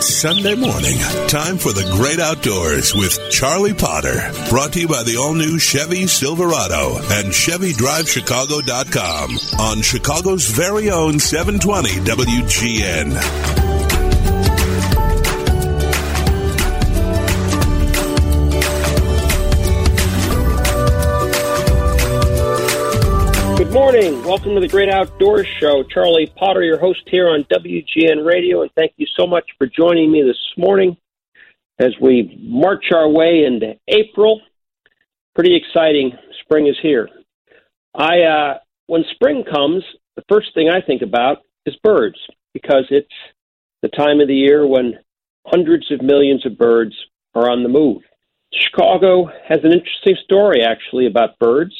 It's Sunday morning. Time for the great outdoors with Charlie Potter. Brought to you by the all new Chevy Silverado and ChevyDriveChicago.com on Chicago's very own 720 WGN. Good morning. Welcome to the Great Outdoors Show. Charlie Potter, your host here on WGN Radio, and thank you so much for joining me this morning as we march our way into April. Pretty exciting. Spring is here. I uh, when spring comes, the first thing I think about is birds because it's the time of the year when hundreds of millions of birds are on the move. Chicago has an interesting story actually about birds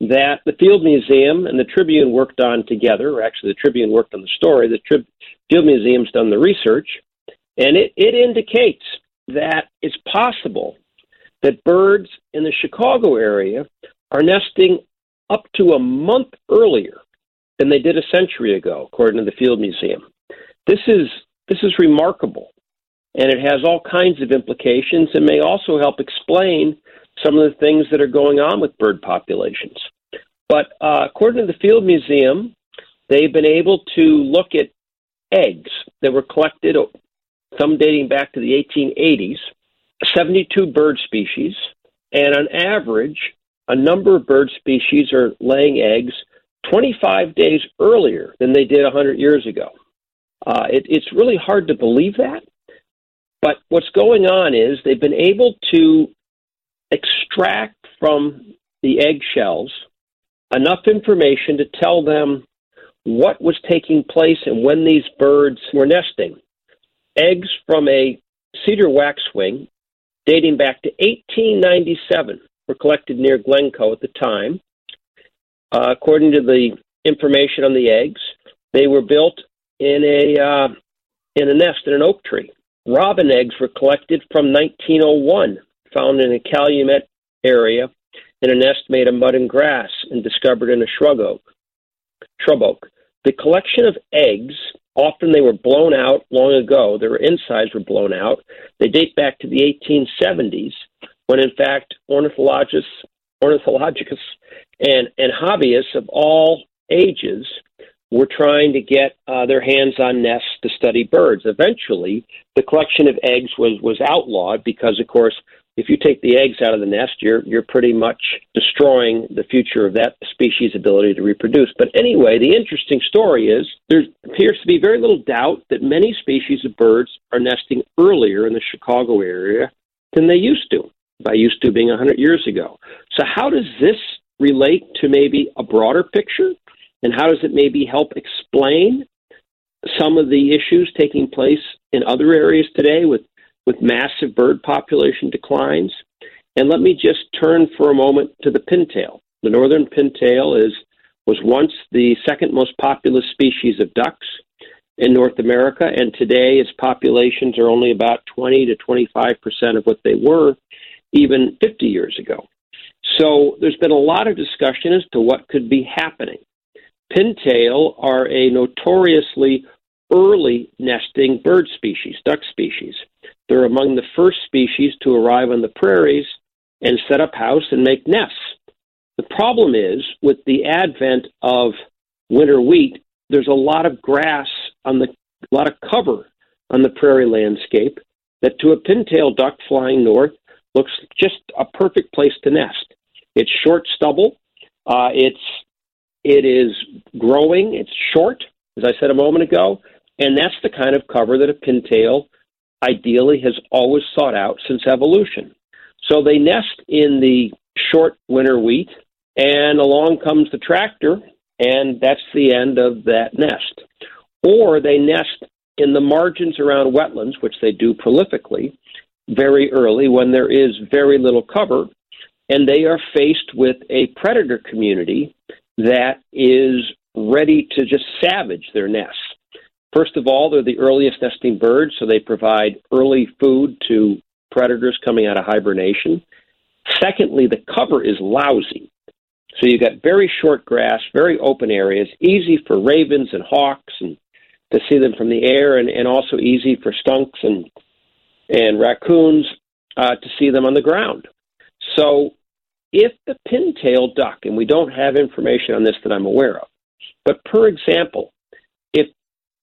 that the Field Museum and the Tribune worked on together. Or actually, the Tribune worked on the story. The Tri- Field Museum's done the research, and it, it indicates that it's possible that birds in the Chicago area are nesting up to a month earlier than they did a century ago, according to the Field Museum. This is this is remarkable, and it has all kinds of implications and may also help explain some of the things that are going on with bird populations. But uh, according to the Field Museum, they've been able to look at eggs that were collected, some dating back to the 1880s, 72 bird species, and on average, a number of bird species are laying eggs 25 days earlier than they did 100 years ago. Uh, it, it's really hard to believe that. But what's going on is they've been able to extract from the eggshells enough information to tell them what was taking place and when these birds were nesting. Eggs from a cedar waxwing dating back to 1897 were collected near Glencoe at the time. Uh, according to the information on the eggs, they were built in a uh, in a nest in an oak tree. Robin eggs were collected from 1901, found in a Calumet area in a nest made of mud and grass and discovered in a shrub oak. Shrub oak. The collection of eggs, often they were blown out long ago, their insides were blown out. They date back to the 1870s, when in fact ornithologists, ornithologists and, and hobbyists of all ages were trying to get uh, their hands on nests to study birds. Eventually, the collection of eggs was, was outlawed because, of course, if you take the eggs out of the nest, you're you're pretty much destroying the future of that species' ability to reproduce. But anyway, the interesting story is there appears to be very little doubt that many species of birds are nesting earlier in the Chicago area than they used to. By used to being 100 years ago. So how does this relate to maybe a broader picture? And how does it maybe help explain some of the issues taking place in other areas today with with massive bird population declines. And let me just turn for a moment to the pintail. The northern pintail is was once the second most populous species of ducks in North America, and today its populations are only about 20 to 25 percent of what they were even 50 years ago. So there's been a lot of discussion as to what could be happening. Pintail are a notoriously early nesting bird species, duck species. They're among the first species to arrive on the prairies and set up house and make nests. The problem is with the advent of winter wheat, there's a lot of grass on the a lot of cover on the prairie landscape that to a pintail duck flying north looks just a perfect place to nest. It's short stubble. Uh, it's it is growing. It's short, as I said a moment ago, and that's the kind of cover that a pintail ideally has always sought out since evolution. So they nest in the short winter wheat, and along comes the tractor, and that's the end of that nest. Or they nest in the margins around wetlands, which they do prolifically, very early when there is very little cover, and they are faced with a predator community that is ready to just savage their nests. First of all, they're the earliest nesting birds, so they provide early food to predators coming out of hibernation. Secondly, the cover is lousy. So you've got very short grass, very open areas, easy for ravens and hawks and to see them from the air, and, and also easy for skunks and and raccoons uh, to see them on the ground. So, if the pintail duck, and we don't have information on this that I'm aware of, but per example,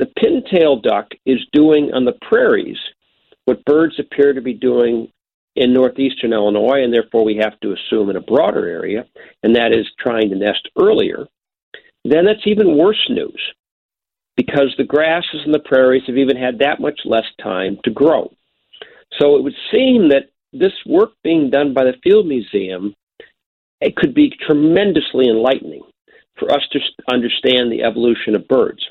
the pintail duck is doing on the prairies what birds appear to be doing in northeastern Illinois, and therefore we have to assume in a broader area, and that is trying to nest earlier, then that's even worse news because the grasses and the prairies have even had that much less time to grow. So it would seem that this work being done by the Field Museum it could be tremendously enlightening for us to understand the evolution of birds.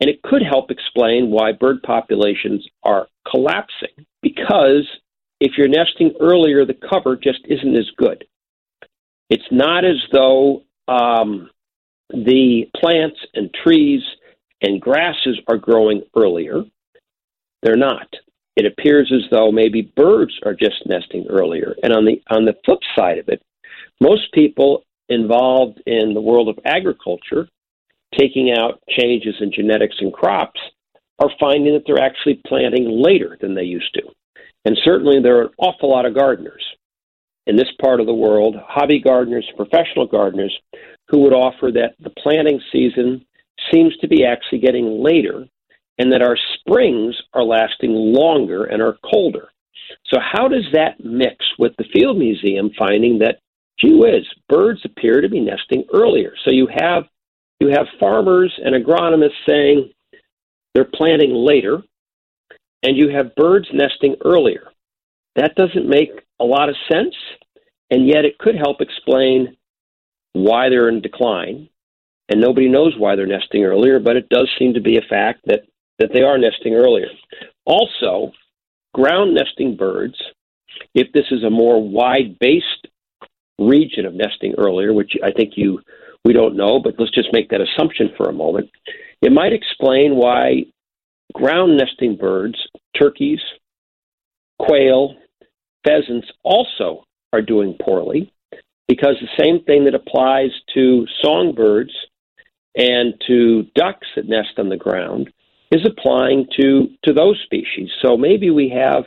And it could help explain why bird populations are collapsing because if you're nesting earlier, the cover just isn't as good. It's not as though um, the plants and trees and grasses are growing earlier. They're not. It appears as though maybe birds are just nesting earlier. And on the on the flip side of it, most people involved in the world of agriculture, taking out changes in genetics and crops, are finding that they're actually planting later than they used to. And certainly there are an awful lot of gardeners in this part of the world, hobby gardeners, professional gardeners, who would offer that the planting season seems to be actually getting later and that our springs are lasting longer and are colder. So, how does that mix with the Field Museum finding that, gee whiz, birds appear to be nesting earlier? So, you have you have farmers and agronomists saying they're planting later, and you have birds nesting earlier. That doesn't make a lot of sense, and yet it could help explain why they're in decline. And nobody knows why they're nesting earlier, but it does seem to be a fact that, that they are nesting earlier. Also, ground nesting birds, if this is a more wide based region of nesting earlier, which I think you we don't know, but let's just make that assumption for a moment. It might explain why ground nesting birds, turkeys, quail, pheasants also are doing poorly because the same thing that applies to songbirds and to ducks that nest on the ground is applying to, to those species. So maybe we have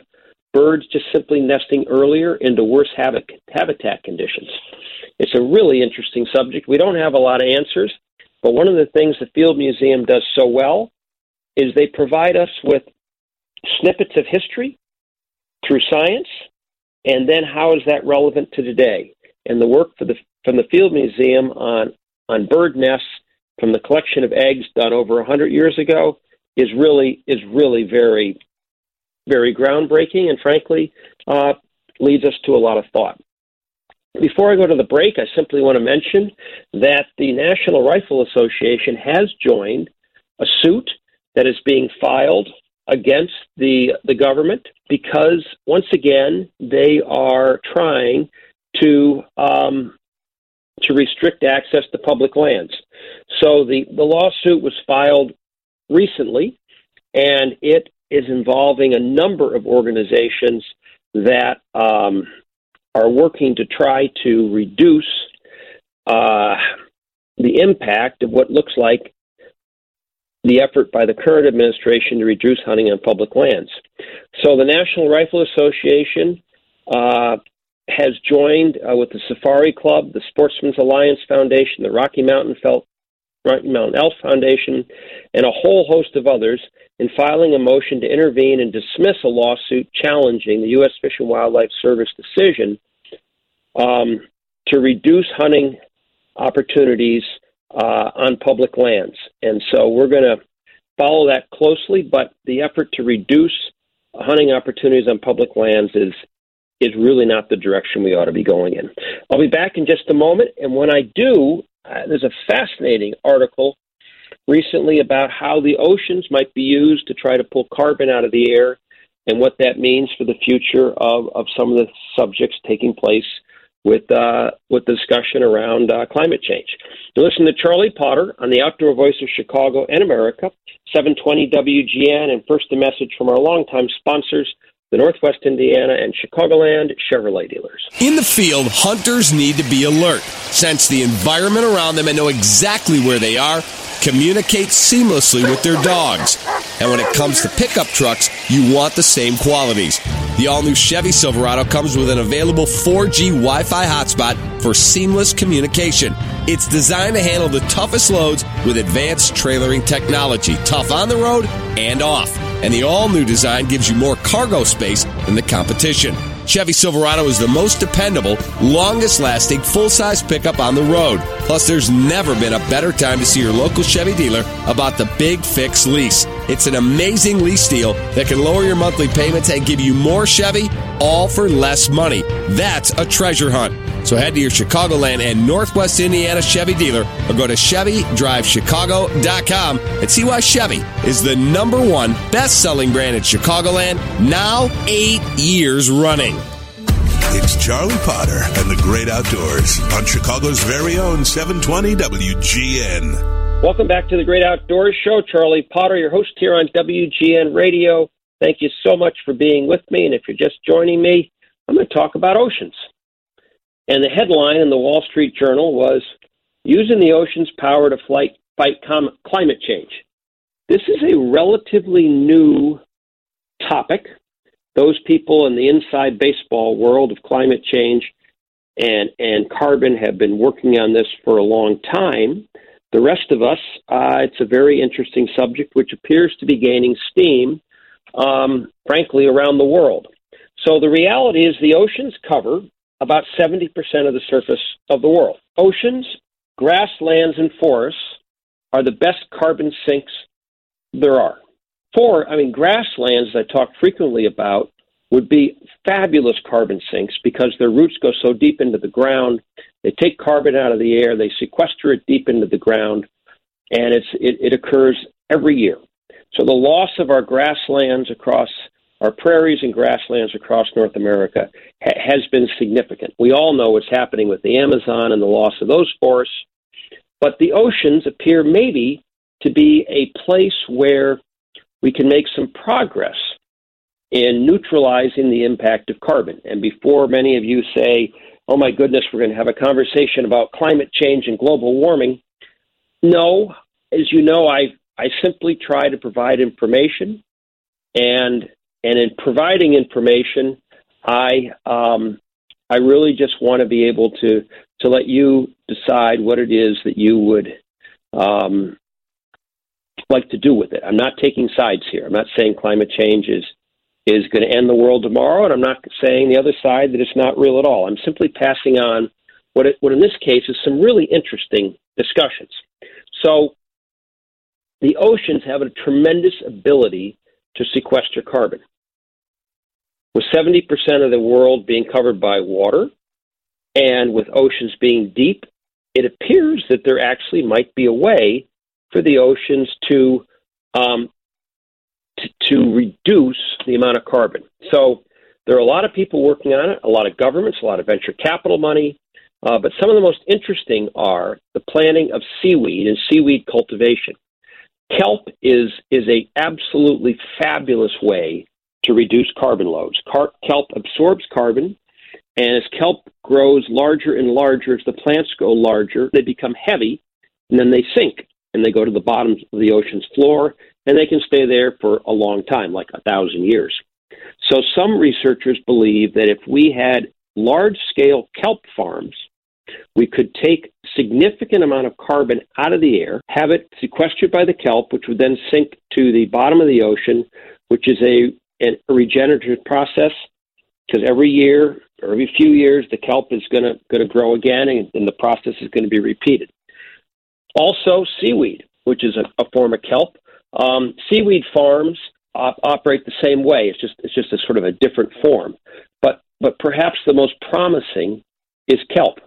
birds just simply nesting earlier into worse habit, habitat conditions. It's a really interesting subject. We don't have a lot of answers, but one of the things the Field Museum does so well is they provide us with snippets of history through science, and then how is that relevant to today? And the work the, from the Field Museum on, on bird nests from the collection of eggs done over 100 years ago is really is really very very groundbreaking and frankly uh, leads us to a lot of thought. Before I go to the break, I simply want to mention that the National Rifle Association has joined a suit that is being filed against the the government because once again they are trying to um, to restrict access to public lands. So the the lawsuit was filed recently, and it is involving a number of organizations that um, are working to try to reduce uh, the impact of what looks like the effort by the current administration to reduce hunting on public lands. So the National Rifle Association uh, has joined uh, with the Safari Club, the Sportsmen's Alliance Foundation, the Rocky Mountain, Fel- Rocky Mountain Elk Foundation, and a whole host of others in filing a motion to intervene and dismiss a lawsuit challenging the U.S. Fish and Wildlife Service decision um, to reduce hunting opportunities uh, on public lands. And so we're going to follow that closely, but the effort to reduce hunting opportunities on public lands is is really not the direction we ought to be going in. I'll be back in just a moment, and when I do, uh, there's a fascinating article recently about how the oceans might be used to try to pull carbon out of the air and what that means for the future of, of some of the subjects taking place with uh, with the discussion around uh, climate change. You listen to Charlie Potter on the Outdoor Voice of Chicago and America, 720 WGN, and first a message from our longtime sponsors, the Northwest Indiana and Chicagoland Chevrolet dealers. In the field, hunters need to be alert, sense the environment around them, and know exactly where they are, communicate seamlessly with their dogs. And when it comes to pickup trucks, you want the same qualities. The all new Chevy Silverado comes with an available 4G Wi Fi hotspot for seamless communication. It's designed to handle the toughest loads with advanced trailering technology, tough on the road and off. And the all new design gives you more cargo space than the competition. Chevy Silverado is the most dependable, longest lasting full size pickup on the road. Plus, there's never been a better time to see your local Chevy dealer about the Big Fix lease. It's an amazing lease deal that can lower your monthly payments and give you more Chevy, all for less money. That's a treasure hunt. So head to your Chicagoland and Northwest Indiana Chevy dealer or go to ChevyDriveChicago.com and see why Chevy is the number one best selling brand in Chicagoland now eight years running. It's Charlie Potter and the Great Outdoors on Chicago's very own 720 WGN. Welcome back to the Great Outdoors Show. Charlie Potter, your host here on WGN Radio. Thank you so much for being with me. And if you're just joining me, I'm going to talk about oceans. And the headline in the Wall Street Journal was Using the Ocean's Power to Fight Climate Change. This is a relatively new topic. Those people in the inside baseball world of climate change and, and carbon have been working on this for a long time. The rest of us, uh, it's a very interesting subject which appears to be gaining steam, um, frankly, around the world. So the reality is the oceans cover about 70% of the surface of the world. Oceans, grasslands, and forests are the best carbon sinks there are. For, I mean, grasslands I talk frequently about would be fabulous carbon sinks because their roots go so deep into the ground. They take carbon out of the air, they sequester it deep into the ground, and it's, it, it occurs every year. So the loss of our grasslands across our prairies and grasslands across North America ha- has been significant. We all know what's happening with the Amazon and the loss of those forests, but the oceans appear maybe to be a place where we can make some progress in neutralizing the impact of carbon. And before many of you say, oh my goodness, we're going to have a conversation about climate change and global warming, no, as you know, I, I simply try to provide information and and in providing information, I um, I really just want to be able to to let you decide what it is that you would um, like to do with it. I'm not taking sides here. I'm not saying climate change is is going to end the world tomorrow, and I'm not saying the other side that it's not real at all. I'm simply passing on what it, what in this case is some really interesting discussions. So the oceans have a tremendous ability to sequester carbon. With 70% of the world being covered by water and with oceans being deep, it appears that there actually might be a way for the oceans to um, to, reduce the amount of carbon. So there are a lot of people working on it, a lot of governments, a lot of venture capital money. Uh, but some of the most interesting are the planting of seaweed and seaweed cultivation. Kelp is is a absolutely fabulous way to reduce carbon loads. Car- kelp absorbs carbon, and as kelp grows larger and larger, as the plants go larger, they become heavy, and then they sink and they go to the bottom of the ocean's floor, and they can stay there for a long time, like a thousand years. So some researchers believe that if we had large scale kelp farms, we could take significant amount of carbon out of the air, have it sequestered by the kelp, which would then sink to the bottom of the ocean, which is a a regenerative process because every year or every few years the kelp is going to going to grow again and, and, the process is going to be repeated. Also, seaweed, which is a, a form of kelp. Um, seaweed farms op- operate the same way. It's just it's just a sort of a different form. But but perhaps the most promising is kelp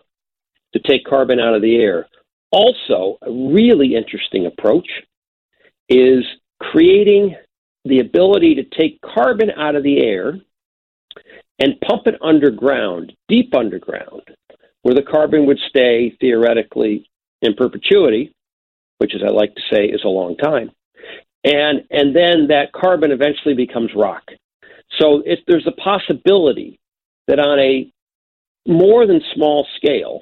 to take carbon out of the air. Also, a really interesting approach is creating the ability to take carbon out of the air and pump it underground, deep underground, where the carbon would stay theoretically in perpetuity, which, as I like to say, is a long time. And, and then that carbon eventually becomes rock. So if there's a possibility that on a more than small scale,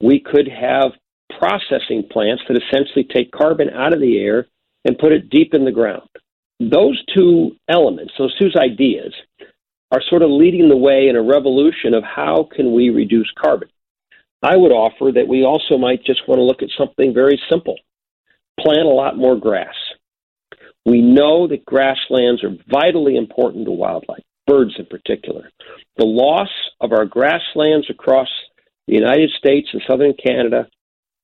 we could have processing plants that essentially take carbon out of the air and put it deep in the ground. Those two elements, those two ideas, are sort of leading the way in a revolution of how can we reduce carbon. I would offer that we also might just want to look at something very simple. Plant a lot more grass. We know that grasslands are vitally important to wildlife, birds in particular. The loss of our grasslands across the United States and southern Canada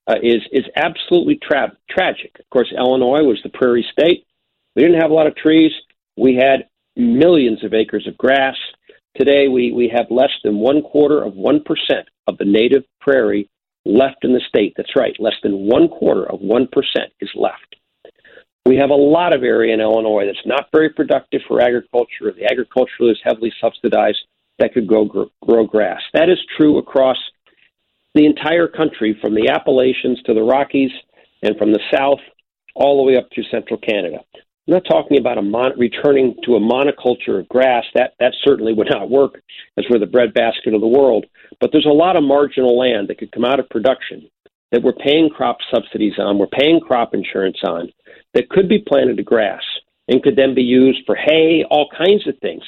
uh, is is absolutely tra- tragic. Of course, Illinois was the prairie state. We didn't have a lot of trees. We had millions of acres of grass. Today, we, we have less than one quarter of 1% of the native prairie left in the state. That's right, less than one quarter of 1% is left. We have a lot of area in Illinois that's not very productive for agriculture. The agriculture is heavily subsidized that could grow, grow grass. That is true across the entire country, from the Appalachians to the Rockies, and from the south all the way up through central Canada. I'm not talking about a mon- returning to a monoculture of grass. That that certainly would not work, as we're the breadbasket of the world. But there's a lot of marginal land that could come out of production that we're paying crop subsidies on, we're paying crop insurance on, that could be planted to grass and could then be used for hay, all kinds of things.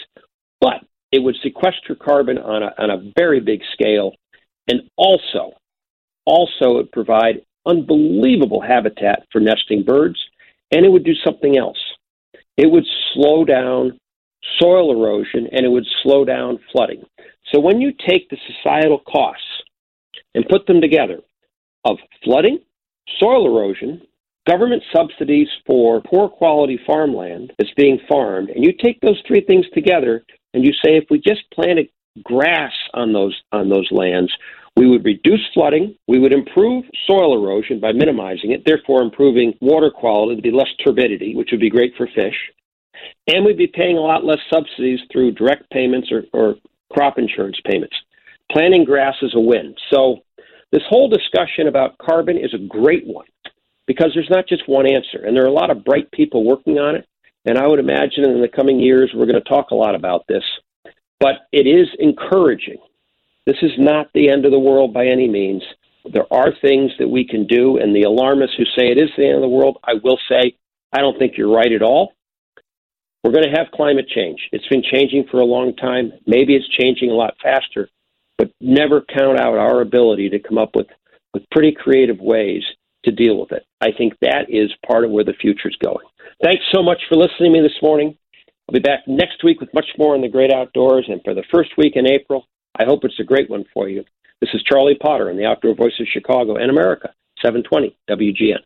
But it would sequester carbon on a, on a very big scale, and also, also it would provide unbelievable habitat for nesting birds and it would do something else. It would slow down soil erosion and it would slow down flooding. So when you take the societal costs and put them together of flooding, soil erosion, government subsidies for poor quality farmland that's being farmed, and you take those three things together and you say if we just planted grass on those on those lands, we would reduce flooding. We would improve soil erosion by minimizing it, therefore improving water quality to be less turbidity, which would be great for fish. And we'd be paying a lot less subsidies through direct payments or, or crop insurance payments. Planting grass is a win. So this whole discussion about carbon is a great one because there's not just one answer. And there are a lot of bright people working on it. And I would imagine in the coming years we're going to talk a lot about this. But it is encouraging this is not the end of the world by any means. There are things that we can do, and the alarmists who say it is the end of the world, I will say, I don't think you're right at all. We're going to have climate change. It's been changing for a long time. Maybe it's changing a lot faster, but never count out our ability to come up with, with pretty creative ways to deal with it. I think that is part of where the future is going. Thanks so much for listening to me this morning. I'll be back next week with much more in the great outdoors. And for the first week in April, I hope it's a great one for you. This is Charlie Potter in the Outdoor Voice of Chicago and America, 720 WGN.